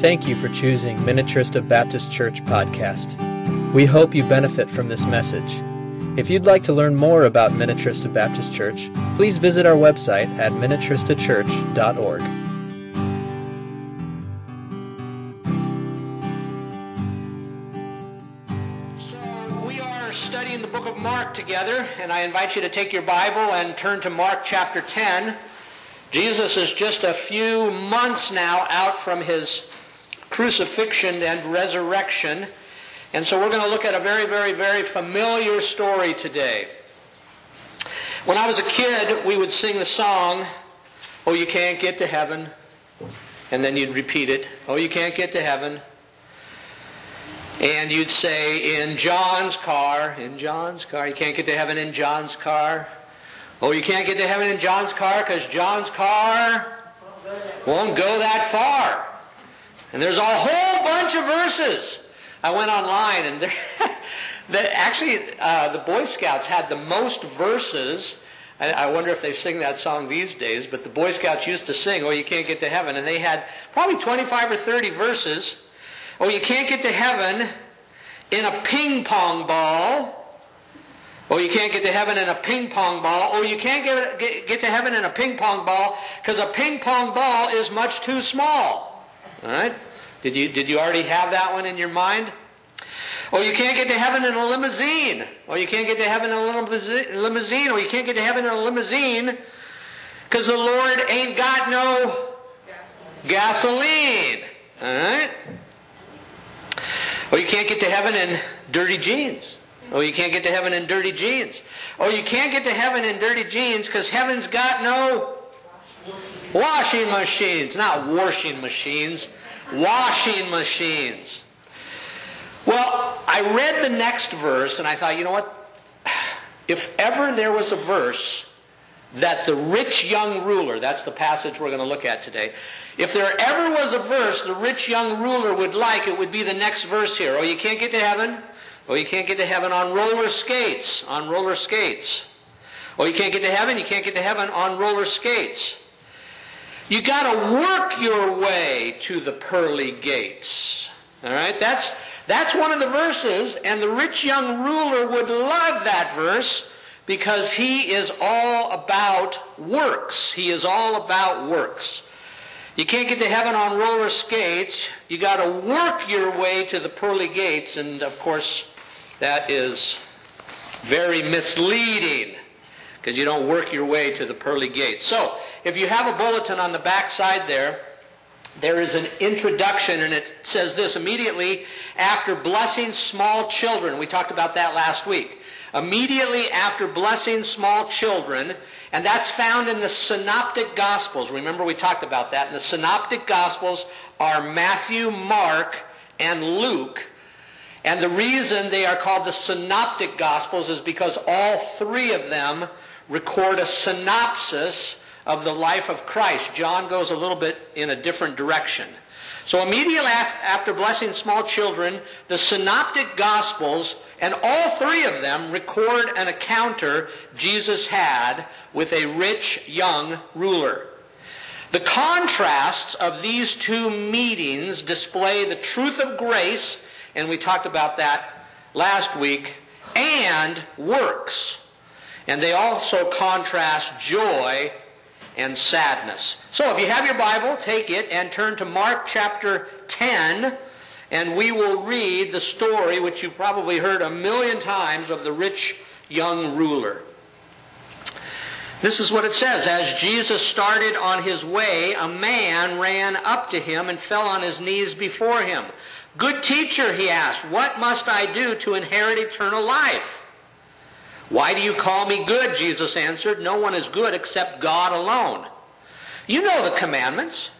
Thank you for choosing Minnetrista Baptist Church podcast. We hope you benefit from this message. If you'd like to learn more about Minnetrista Baptist Church, please visit our website at minnetristachurch.org. So we are studying the book of Mark together, and I invite you to take your Bible and turn to Mark chapter 10. Jesus is just a few months now out from his crucifixion and resurrection. And so we're going to look at a very, very, very familiar story today. When I was a kid, we would sing the song, Oh, you can't get to heaven. And then you'd repeat it, Oh, you can't get to heaven. And you'd say, In John's car, in John's car. You can't get to heaven in John's car. Oh, you can't get to heaven in John's car because John's car won't go that far. And there's a whole bunch of verses. I went online and the, actually uh, the Boy Scouts had the most verses. I, I wonder if they sing that song these days, but the Boy Scouts used to sing, Oh, you can't get to heaven. And they had probably 25 or 30 verses. Oh, you can't get to heaven in a ping pong ball. Oh, you can't get to heaven in a ping pong ball. Oh, you can't get, get, get to heaven in a ping pong ball because a ping pong ball is much too small. All right? Did you, did you already have that one in your mind? Oh, you can't get to heaven in a limousine. Oh, you can't get to heaven in a limousine. Oh, you can't get to heaven in a limousine because the Lord ain't got no gasoline. All right? Oh, you can't get to heaven in dirty jeans. Oh, you can't get to heaven in dirty jeans. Oh, you can't get to heaven in dirty jeans because heaven's got no washing machines. Not washing machines, washing machines. Well, I read the next verse and I thought, you know what? If ever there was a verse that the rich young ruler, that's the passage we're going to look at today, if there ever was a verse the rich young ruler would like, it would be the next verse here. Oh, you can't get to heaven? Oh, you can't get to heaven on roller skates. On roller skates. Oh, you can't get to heaven? You can't get to heaven on roller skates. You got to work your way to the pearly gates. All right? That's that's one of the verses and the rich young ruler would love that verse because he is all about works. He is all about works. You can't get to heaven on roller skates. You got to work your way to the pearly gates and of course that is very misleading because you don't work your way to the pearly gates. So, if you have a bulletin on the back side there, there is an introduction and it says this immediately after blessing small children. We talked about that last week. Immediately after blessing small children, and that's found in the Synoptic Gospels. Remember we talked about that. And the Synoptic Gospels are Matthew, Mark, and Luke. And the reason they are called the Synoptic Gospels is because all three of them record a synopsis of the life of Christ. John goes a little bit in a different direction. So immediately after blessing small children, the Synoptic Gospels, and all three of them record an encounter Jesus had with a rich young ruler. The contrasts of these two meetings display the truth of grace and we talked about that last week, and works. And they also contrast joy and sadness. So if you have your Bible, take it and turn to Mark chapter 10, and we will read the story which you probably heard a million times of the rich young ruler. This is what it says. As Jesus started on his way, a man ran up to him and fell on his knees before him. Good teacher, he asked, what must I do to inherit eternal life? Why do you call me good? Jesus answered. No one is good except God alone. You know the commandments.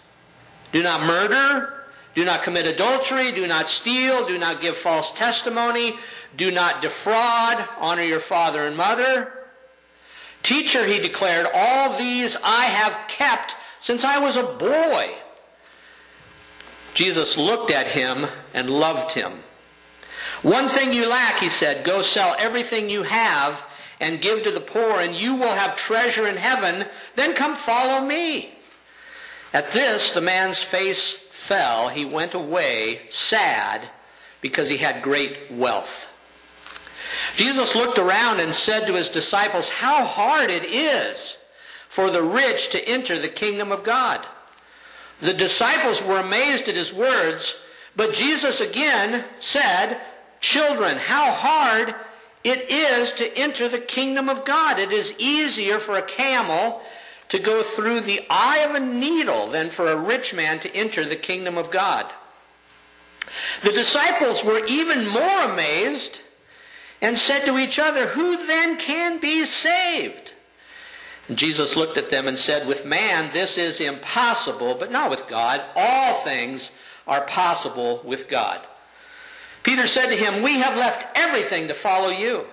Do not murder. Do not commit adultery. Do not steal. Do not give false testimony. Do not defraud. Honor your father and mother. Teacher, he declared, all these I have kept since I was a boy. Jesus looked at him and loved him. One thing you lack, he said, go sell everything you have and give to the poor, and you will have treasure in heaven. Then come follow me. At this, the man's face fell, he went away sad because he had great wealth. Jesus looked around and said to his disciples, How hard it is for the rich to enter the kingdom of God. The disciples were amazed at his words, but Jesus again said, Children, how hard it is to enter the kingdom of God. It is easier for a camel to go through the eye of a needle than for a rich man to enter the kingdom of God. The disciples were even more amazed and said to each other, Who then can be saved? And Jesus looked at them and said, With man this is impossible, but not with God. All things are possible with God. Peter said to him, We have left everything to follow you.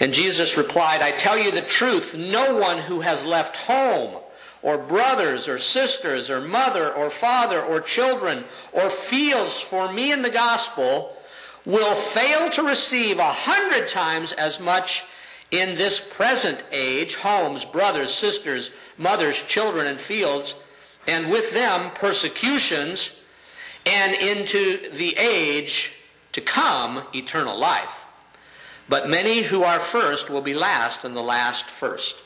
And Jesus replied, I tell you the truth, no one who has left home, or brothers, or sisters, or mother, or father, or children, or fields for me in the gospel, will fail to receive a hundred times as much in this present age homes, brothers, sisters, mothers, children, and fields, and with them persecutions, and into the age to come eternal life. But many who are first will be last, and the last first.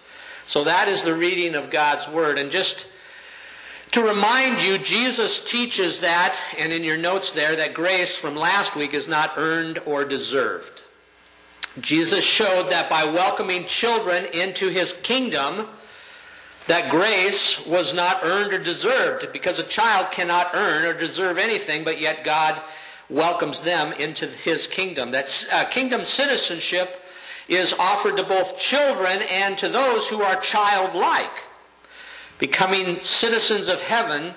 So that is the reading of God's Word. And just to remind you, Jesus teaches that, and in your notes there, that grace from last week is not earned or deserved. Jesus showed that by welcoming children into his kingdom, that grace was not earned or deserved, because a child cannot earn or deserve anything, but yet God welcomes them into his kingdom. That uh, kingdom citizenship is offered to both children and to those who are childlike, becoming citizens of heaven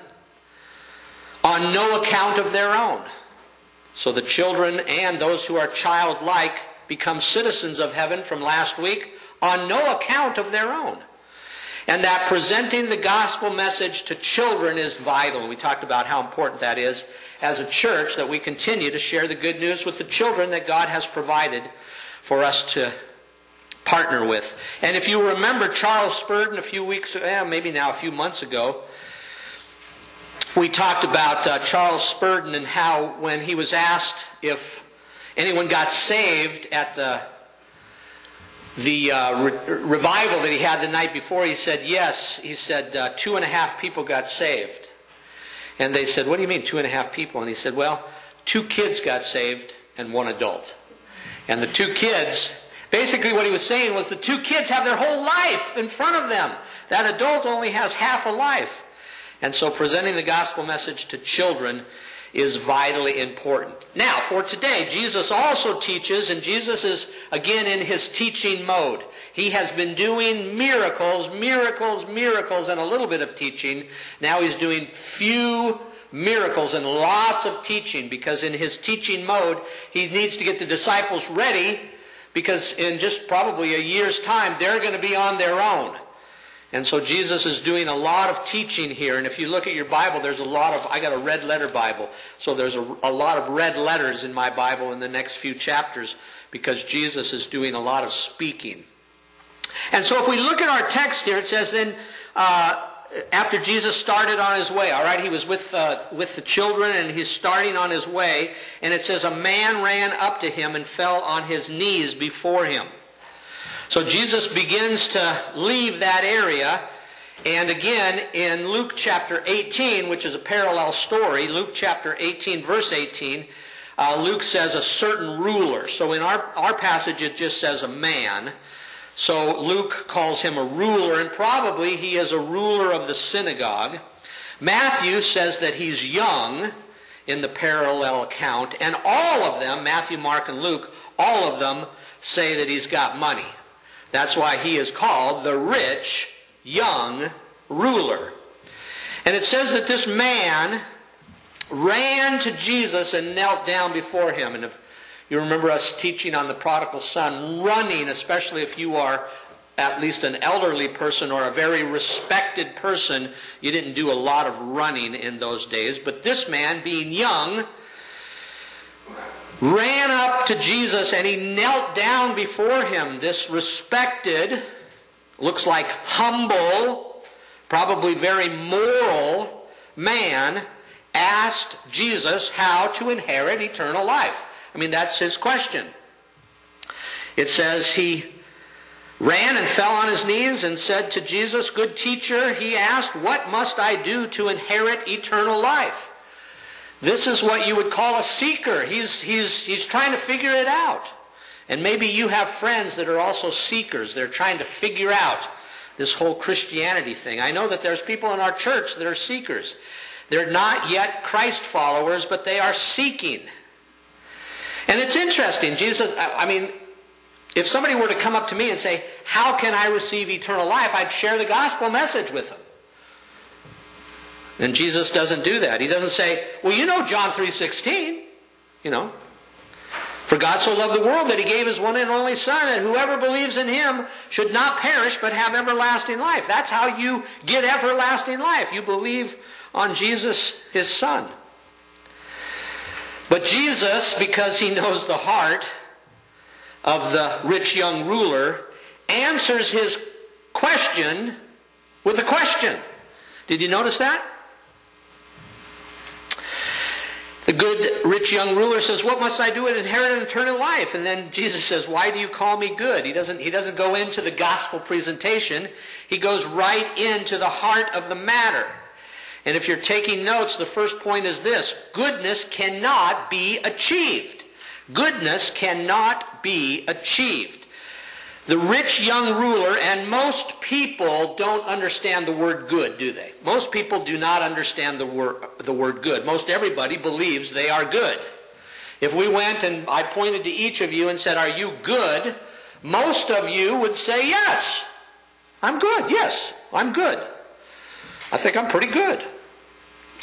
on no account of their own. So the children and those who are childlike become citizens of heaven from last week on no account of their own. And that presenting the gospel message to children is vital. We talked about how important that is as a church that we continue to share the good news with the children that God has provided for us to partner with. And if you remember Charles Spurgeon a few weeks, eh, maybe now a few months ago, we talked about uh, Charles Spurgeon and how when he was asked if anyone got saved at the the uh, re- revival that he had the night before, he said yes. He said uh, two and a half people got saved. And they said, What do you mean, two and a half people? And he said, Well, two kids got saved and one adult. And the two kids, basically what he was saying was the two kids have their whole life in front of them. That adult only has half a life. And so presenting the gospel message to children is vitally important. Now, for today, Jesus also teaches, and Jesus is again in his teaching mode. He has been doing miracles, miracles, miracles, and a little bit of teaching. Now he's doing few miracles and lots of teaching because in his teaching mode, he needs to get the disciples ready because in just probably a year's time, they're going to be on their own. And so Jesus is doing a lot of teaching here. And if you look at your Bible, there's a lot of, I got a red letter Bible. So there's a, a, lot of red letters in my Bible in the next few chapters because Jesus is doing a lot of speaking. And so if we look at our text here, it says then, uh, after Jesus started on his way, all right, he was with, uh, with the children and he's starting on his way. And it says, a man ran up to him and fell on his knees before him. So Jesus begins to leave that area. And again, in Luke chapter 18, which is a parallel story, Luke chapter 18, verse 18, uh, Luke says a certain ruler. So in our, our passage, it just says a man. So Luke calls him a ruler, and probably he is a ruler of the synagogue. Matthew says that he's young in the parallel account, and all of them, Matthew, Mark, and Luke, all of them say that he's got money. That's why he is called the rich young ruler. And it says that this man ran to Jesus and knelt down before him. And if you remember us teaching on the prodigal son, running, especially if you are at least an elderly person or a very respected person, you didn't do a lot of running in those days. But this man, being young, ran up to Jesus and he knelt down before him. This respected, looks like humble, probably very moral man asked Jesus how to inherit eternal life. I mean, that's his question. It says he ran and fell on his knees and said to Jesus, Good teacher, he asked, What must I do to inherit eternal life? This is what you would call a seeker. He's, he's, he's trying to figure it out. And maybe you have friends that are also seekers. They're trying to figure out this whole Christianity thing. I know that there's people in our church that are seekers. They're not yet Christ followers, but they are seeking. And it's interesting. Jesus, I mean, if somebody were to come up to me and say, How can I receive eternal life? I'd share the gospel message with them. And Jesus doesn't do that. He doesn't say, Well, you know John 3.16. You know. For God so loved the world that he gave his one and only Son, and whoever believes in him should not perish but have everlasting life. That's how you get everlasting life. You believe on Jesus, his Son. But Jesus, because he knows the heart, of the rich young ruler answers his question with a question. Did you notice that? The good rich young ruler says, What must I do to inherit an eternal life? And then Jesus says, Why do you call me good? He doesn't, he doesn't go into the gospel presentation. He goes right into the heart of the matter. And if you're taking notes, the first point is this goodness cannot be achieved. Goodness cannot be achieved. The rich young ruler, and most people don't understand the word good, do they? Most people do not understand the word, the word good. Most everybody believes they are good. If we went and I pointed to each of you and said, Are you good? Most of you would say, Yes. I'm good. Yes, I'm good. I think I'm pretty good.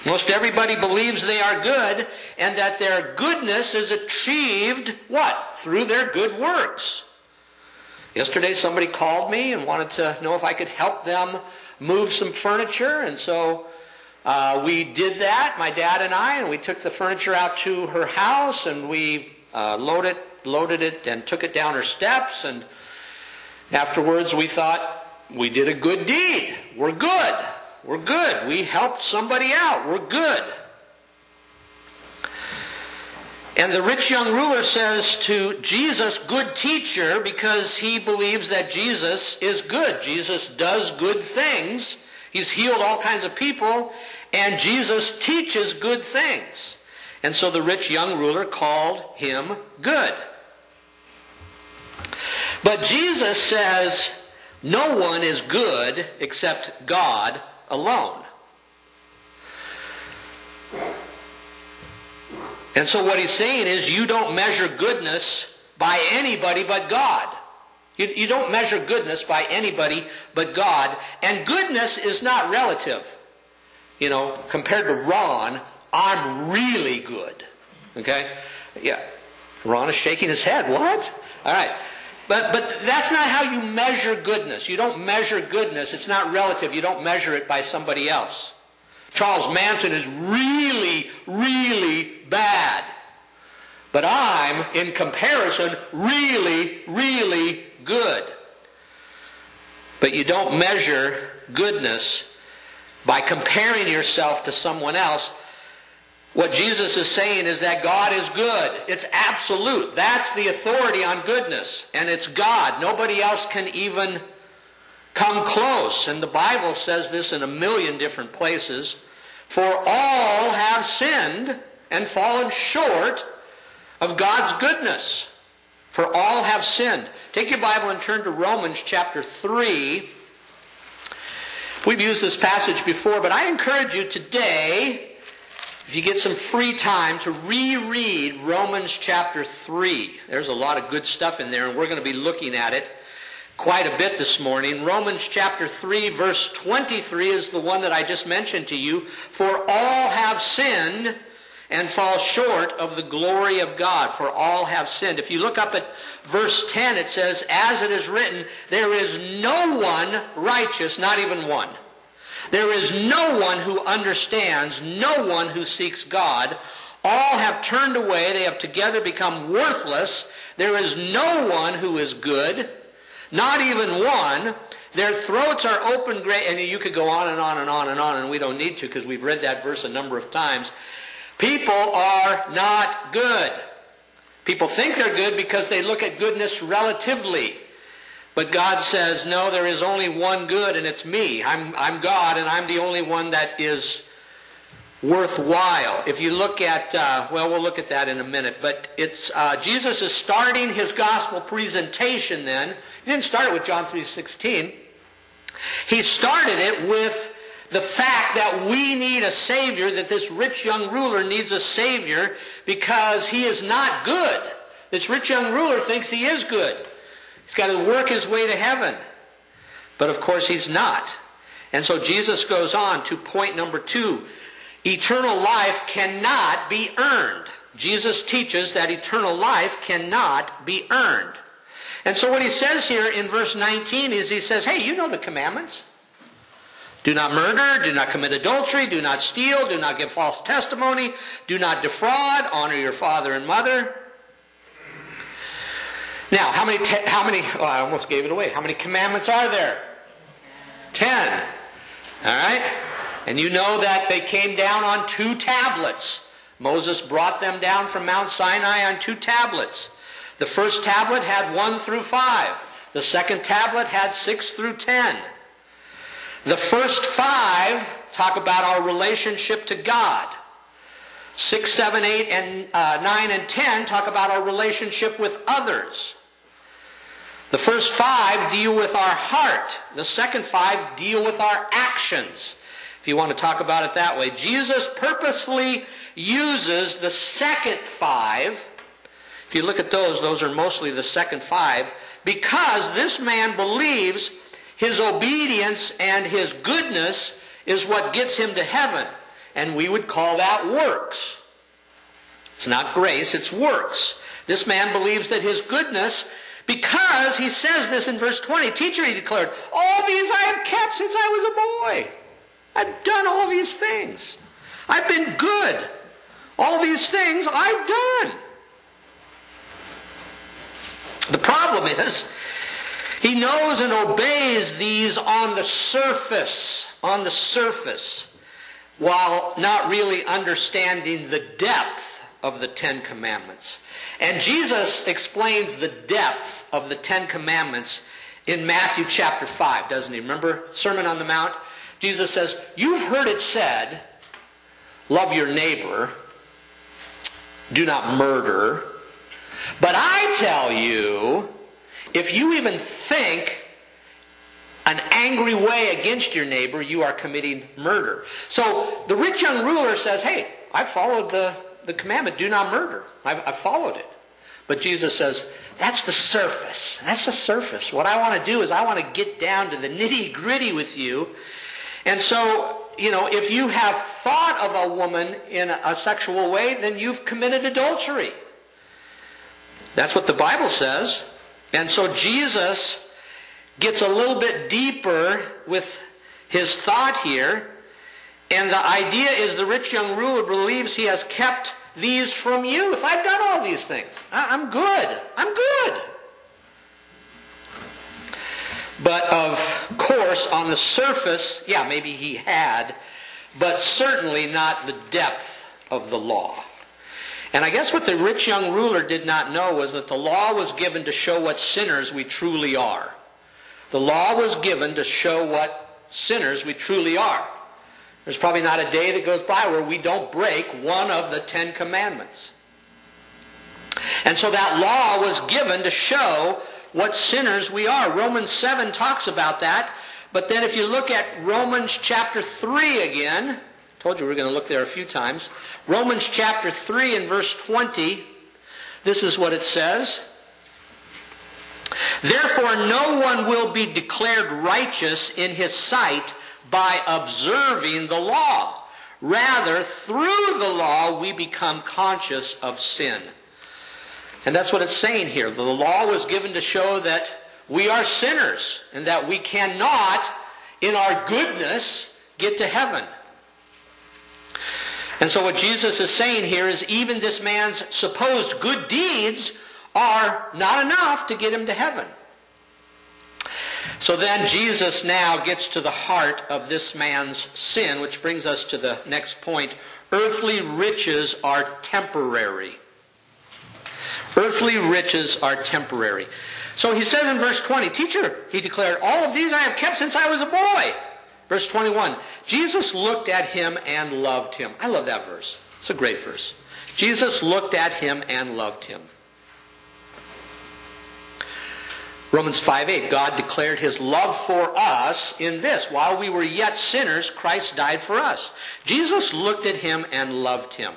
Most everybody believes they are good and that their goodness is achieved, what? Through their good works. Yesterday somebody called me and wanted to know if I could help them move some furniture and so uh, we did that, my dad and I, and we took the furniture out to her house and we uh, loaded, loaded it and took it down her steps and afterwards we thought we did a good deed. We're good. We're good. We helped somebody out. We're good. And the rich young ruler says to Jesus, good teacher, because he believes that Jesus is good. Jesus does good things. He's healed all kinds of people, and Jesus teaches good things. And so the rich young ruler called him good. But Jesus says, no one is good except God alone. And so what he's saying is you don't measure goodness by anybody but God. You, you, don't measure goodness by anybody but God. And goodness is not relative. You know, compared to Ron, I'm really good. Okay? Yeah. Ron is shaking his head. What? All right. But, but that's not how you measure goodness. You don't measure goodness. It's not relative. You don't measure it by somebody else. Charles Manson is really, really bad. But I'm, in comparison, really, really good. But you don't measure goodness by comparing yourself to someone else. What Jesus is saying is that God is good. It's absolute. That's the authority on goodness. And it's God. Nobody else can even come close. And the Bible says this in a million different places. For all have sinned and fallen short of God's goodness. For all have sinned. Take your Bible and turn to Romans chapter 3. We've used this passage before, but I encourage you today if you get some free time to reread Romans chapter 3, there's a lot of good stuff in there, and we're going to be looking at it quite a bit this morning. Romans chapter 3, verse 23 is the one that I just mentioned to you. For all have sinned and fall short of the glory of God, for all have sinned. If you look up at verse 10, it says, As it is written, there is no one righteous, not even one. There is no one who understands, no one who seeks God. All have turned away, they have together become worthless. There is no one who is good, Not even one. Their throats are open great, and you could go on and on and on and on, and we don't need to because we've read that verse a number of times. People are not good. People think they're good because they look at goodness relatively. But God says, no, there is only one good, and it's me. I'm, I'm God, and I'm the only one that is worthwhile. If you look at, uh, well, we'll look at that in a minute, but it's, uh, Jesus is starting his gospel presentation then. He didn't start it with John 3.16. He started it with the fact that we need a Savior, that this rich young ruler needs a Savior because he is not good. This rich young ruler thinks he is good. He's got to work his way to heaven. But of course he's not. And so Jesus goes on to point number two. Eternal life cannot be earned. Jesus teaches that eternal life cannot be earned. And so what he says here in verse 19 is he says, hey, you know the commandments. Do not murder, do not commit adultery, do not steal, do not give false testimony, do not defraud, honor your father and mother. Now, how many, te- how many, oh, I almost gave it away. How many commandments are there? Ten. All right? And you know that they came down on two tablets. Moses brought them down from Mount Sinai on two tablets. The first tablet had one through five. The second tablet had six through ten. The first five talk about our relationship to God. Six, seven, eight, and uh, nine and ten talk about our relationship with others. The first five deal with our heart. The second five deal with our actions. If you want to talk about it that way. Jesus purposely uses the second five. If you look at those, those are mostly the second five, because this man believes his obedience and his goodness is what gets him to heaven. And we would call that works. It's not grace, it's works. This man believes that his goodness, because he says this in verse 20, teacher, he declared, all these I have kept since I was a boy. I've done all these things. I've been good. All these things I've done. The problem is, he knows and obeys these on the surface, on the surface, while not really understanding the depth of the Ten Commandments. And Jesus explains the depth of the Ten Commandments in Matthew chapter 5, doesn't he? Remember Sermon on the Mount? Jesus says, You've heard it said, love your neighbor, do not murder. But I tell you, if you even think an angry way against your neighbor, you are committing murder. So the rich young ruler says, Hey, I followed the, the commandment, do not murder. I've, I've followed it. But Jesus says, That's the surface. That's the surface. What I want to do is I want to get down to the nitty gritty with you. And so, you know, if you have thought of a woman in a sexual way, then you've committed adultery. That's what the Bible says. And so Jesus gets a little bit deeper with his thought here. And the idea is the rich young ruler believes he has kept these from youth. I've done all these things. I'm good. I'm good. But of course, on the surface, yeah, maybe he had, but certainly not the depth of the law. And I guess what the rich young ruler did not know was that the law was given to show what sinners we truly are. The law was given to show what sinners we truly are. There's probably not a day that goes by where we don't break one of the Ten Commandments. And so that law was given to show what sinners we are. Romans 7 talks about that. But then if you look at Romans chapter 3 again, told you we are going to look there a few times. Romans chapter 3 and verse 20, this is what it says. Therefore, no one will be declared righteous in his sight by observing the law. Rather, through the law, we become conscious of sin. And that's what it's saying here. The law was given to show that we are sinners and that we cannot, in our goodness, get to heaven. And so what Jesus is saying here is even this man's supposed good deeds are not enough to get him to heaven. So then Jesus now gets to the heart of this man's sin, which brings us to the next point. Earthly riches are temporary. Earthly riches are temporary. So he says in verse 20, Teacher, he declared, all of these I have kept since I was a boy. Verse 21, Jesus looked at him and loved him. I love that verse. It's a great verse. Jesus looked at him and loved him. Romans 5 8, God declared his love for us in this. While we were yet sinners, Christ died for us. Jesus looked at him and loved him.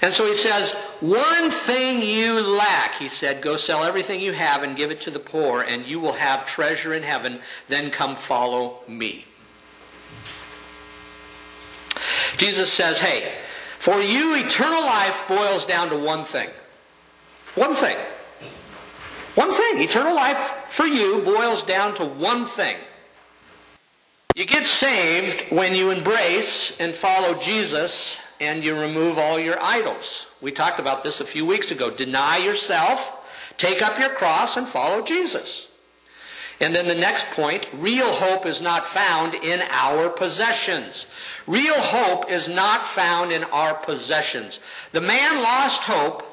And so he says, One thing you lack, he said, go sell everything you have and give it to the poor, and you will have treasure in heaven. Then come follow me. Jesus says, Hey, for you, eternal life boils down to one thing. One thing. One thing. Eternal life for you boils down to one thing. You get saved when you embrace and follow Jesus and you remove all your idols. We talked about this a few weeks ago. Deny yourself, take up your cross, and follow Jesus. And then the next point, real hope is not found in our possessions. Real hope is not found in our possessions. The man lost hope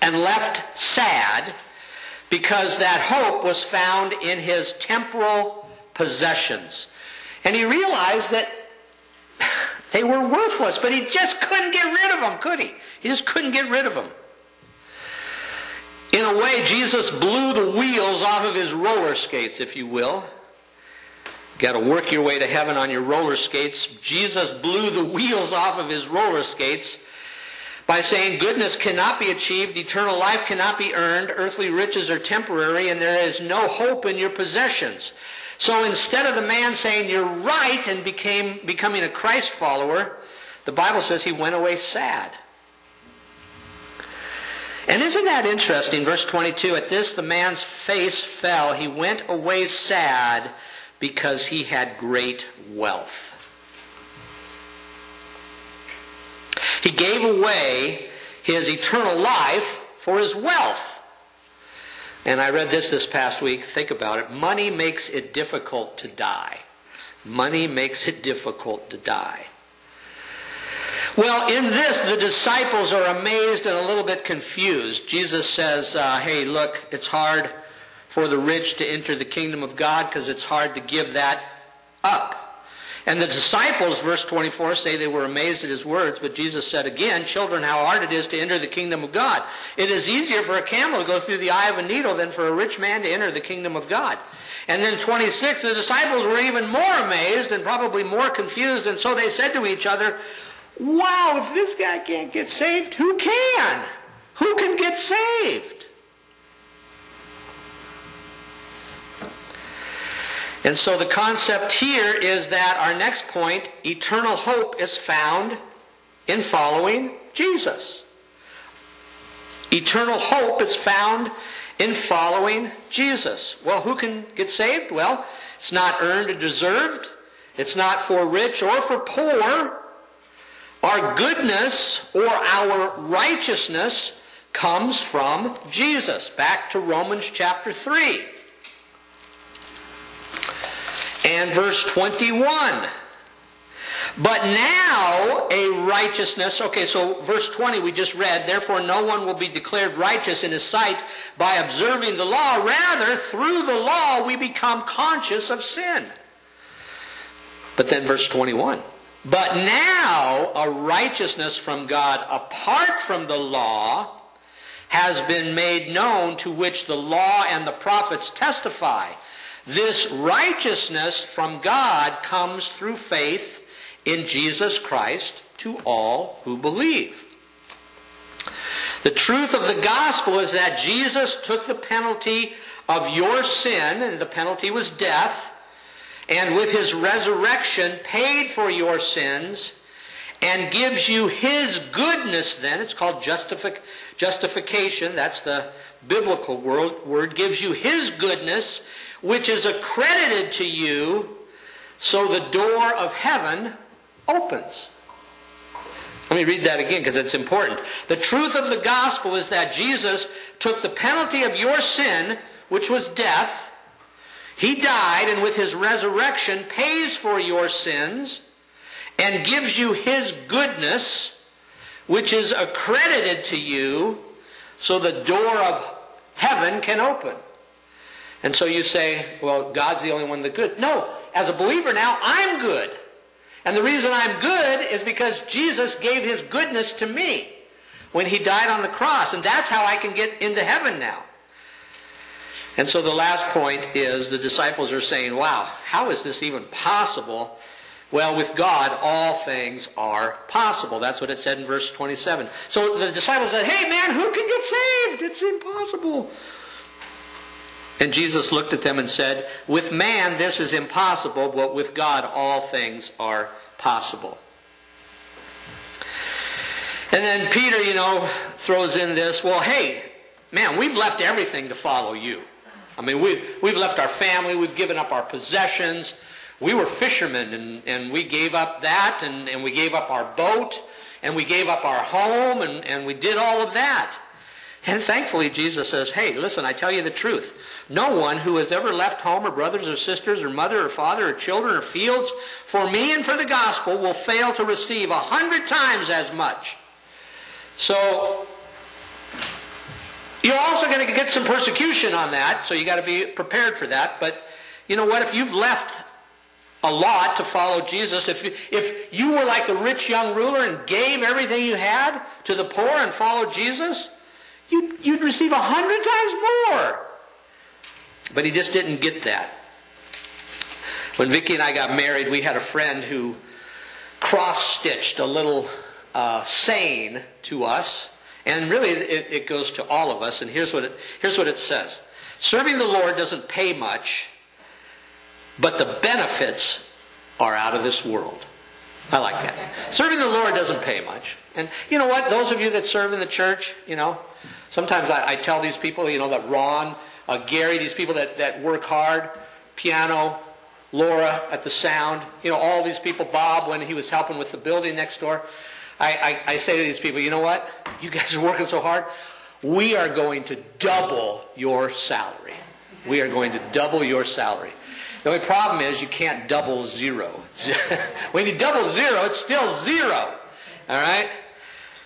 and left sad because that hope was found in his temporal possessions. And he realized that they were worthless, but he just couldn't get rid of them, could he? He just couldn't get rid of them. In a way, Jesus blew the wheels off of his roller skates, if you will. You Got to work your way to heaven on your roller skates. Jesus blew the wheels off of his roller skates by saying goodness cannot be achieved, eternal life cannot be earned, earthly riches are temporary, and there is no hope in your possessions. So instead of the man saying you're right and became becoming a Christ follower, the Bible says he went away sad. And isn't that interesting? Verse 22 At this, the man's face fell. He went away sad because he had great wealth. He gave away his eternal life for his wealth. And I read this this past week. Think about it. Money makes it difficult to die. Money makes it difficult to die. Well, in this, the disciples are amazed and a little bit confused. Jesus says, uh, Hey, look, it's hard for the rich to enter the kingdom of God because it's hard to give that up. And the disciples, verse 24, say they were amazed at his words, but Jesus said again, Children, how hard it is to enter the kingdom of God. It is easier for a camel to go through the eye of a needle than for a rich man to enter the kingdom of God. And then 26, the disciples were even more amazed and probably more confused, and so they said to each other, Wow, if this guy can't get saved, who can? Who can get saved? And so the concept here is that our next point, eternal hope, is found in following Jesus. Eternal hope is found in following Jesus. Well, who can get saved? Well, it's not earned or deserved. It's not for rich or for poor. Our goodness or our righteousness comes from Jesus. Back to Romans chapter 3 and verse 21. But now a righteousness, okay, so verse 20 we just read, therefore no one will be declared righteous in his sight by observing the law. Rather, through the law we become conscious of sin. But then verse 21. But now a righteousness from God apart from the law has been made known to which the law and the prophets testify. This righteousness from God comes through faith in Jesus Christ to all who believe. The truth of the gospel is that Jesus took the penalty of your sin, and the penalty was death, and with his resurrection paid for your sins and gives you his goodness then. It's called justific- justification. That's the biblical word, word. Gives you his goodness which is accredited to you, so the door of heaven opens. Let me read that again because it's important. The truth of the gospel is that Jesus took the penalty of your sin, which was death, He died and with his resurrection pays for your sins and gives you his goodness, which is accredited to you so the door of heaven can open. And so you say, well, God's the only one that's good. No, as a believer now, I'm good. And the reason I'm good is because Jesus gave his goodness to me when he died on the cross. And that's how I can get into heaven now. And so the last point is the disciples are saying, wow, how is this even possible? Well, with God, all things are possible. That's what it said in verse 27. So the disciples said, hey man, who can get saved? It's impossible. And Jesus looked at them and said, With man this is impossible, but with God all things are possible. And then Peter, you know, throws in this, well, hey, man, we've left everything to follow you. I mean, we, we've left our family, we've given up our possessions. We were fishermen, and, and we gave up that, and, and we gave up our boat, and we gave up our home, and, and we did all of that. And thankfully, Jesus says, hey, listen, I tell you the truth. No one who has ever left home or brothers or sisters or mother or father or children or fields for me and for the gospel will fail to receive a hundred times as much. So, you're also going to get some persecution on that, so you got to be prepared for that. But you know what? If you've left a lot to follow Jesus, if if you were like the rich young ruler and gave everything you had to the poor and followed Jesus, you'd, you'd receive a hundred times more. But he just didn't get that. When Vicki and I got married, we had a friend who cross-stitched a little uh, saying to us, and really it, it goes to all of us. And here's what it here's what it says: Serving the Lord doesn't pay much, but the benefits are out of this world. I like that. Serving the Lord doesn't pay much. And you know what? Those of you that serve in the church, you know, sometimes I, I tell these people, you know, that Ron, uh, Gary, these people that, that work hard, piano, Laura at the sound, you know, all these people, Bob when he was helping with the building next door. I, I, I say to these people, you know what? You guys are working so hard. We are going to double your salary. We are going to double your salary. The only problem is you can't double zero. when you double zero, it's still zero. All right?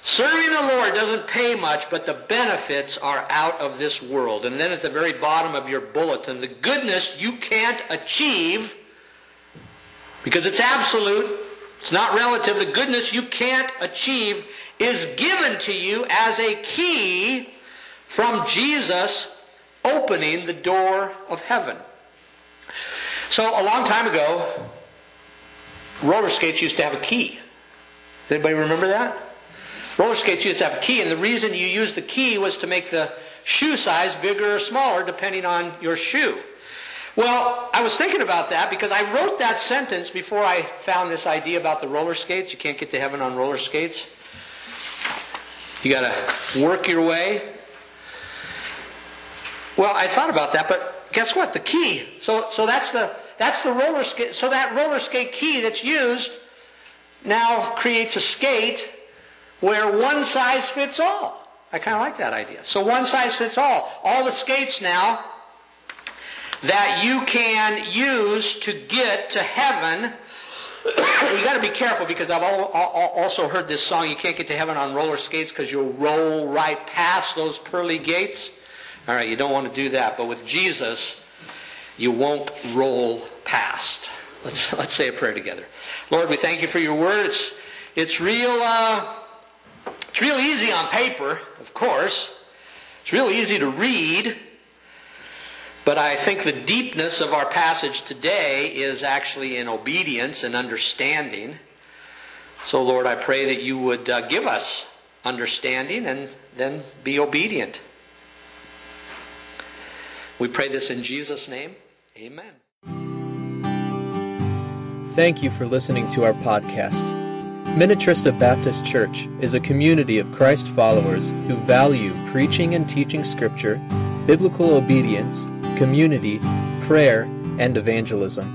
Serving the Lord doesn't pay much, but the benefits are out of this world. And then at the very bottom of your bulletin, the goodness you can't achieve because it's absolute, it's not relative, the goodness you can't achieve is given to you as a key from Jesus opening the door of heaven. So a long time ago, roller skates used to have a key. Does anybody remember that? Roller skates used to have a key, and the reason you used the key was to make the shoe size bigger or smaller depending on your shoe. Well, I was thinking about that because I wrote that sentence before I found this idea about the roller skates. You can't get to heaven on roller skates. You got to work your way. Well, I thought about that, but guess what? The key. So, so that's the that's the roller skate. So that roller skate key that's used now creates a skate where one size fits all. I kind of like that idea. So one size fits all. All the skates now that you can use to get to heaven. you got to be careful because I've also heard this song, you can't get to heaven on roller skates because you'll roll right past those pearly gates. All right, you don't want to do that. But with Jesus, you won't roll past. Let's, let's say a prayer together. Lord, we thank you for your words. It's, real, uh, it's real easy on paper, of course. It's real easy to read. But I think the deepness of our passage today is actually in obedience and understanding. So, Lord, I pray that you would uh, give us understanding and then be obedient. We pray this in Jesus' name. Amen. Thank you for listening to our podcast. Minnetrista Baptist Church is a community of Christ followers who value preaching and teaching Scripture, biblical obedience, community, prayer, and evangelism.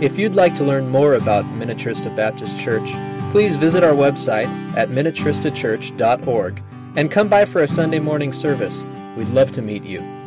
If you'd like to learn more about Minnetrista Baptist Church, please visit our website at minnetristachurch.org and come by for a Sunday morning service. We'd love to meet you.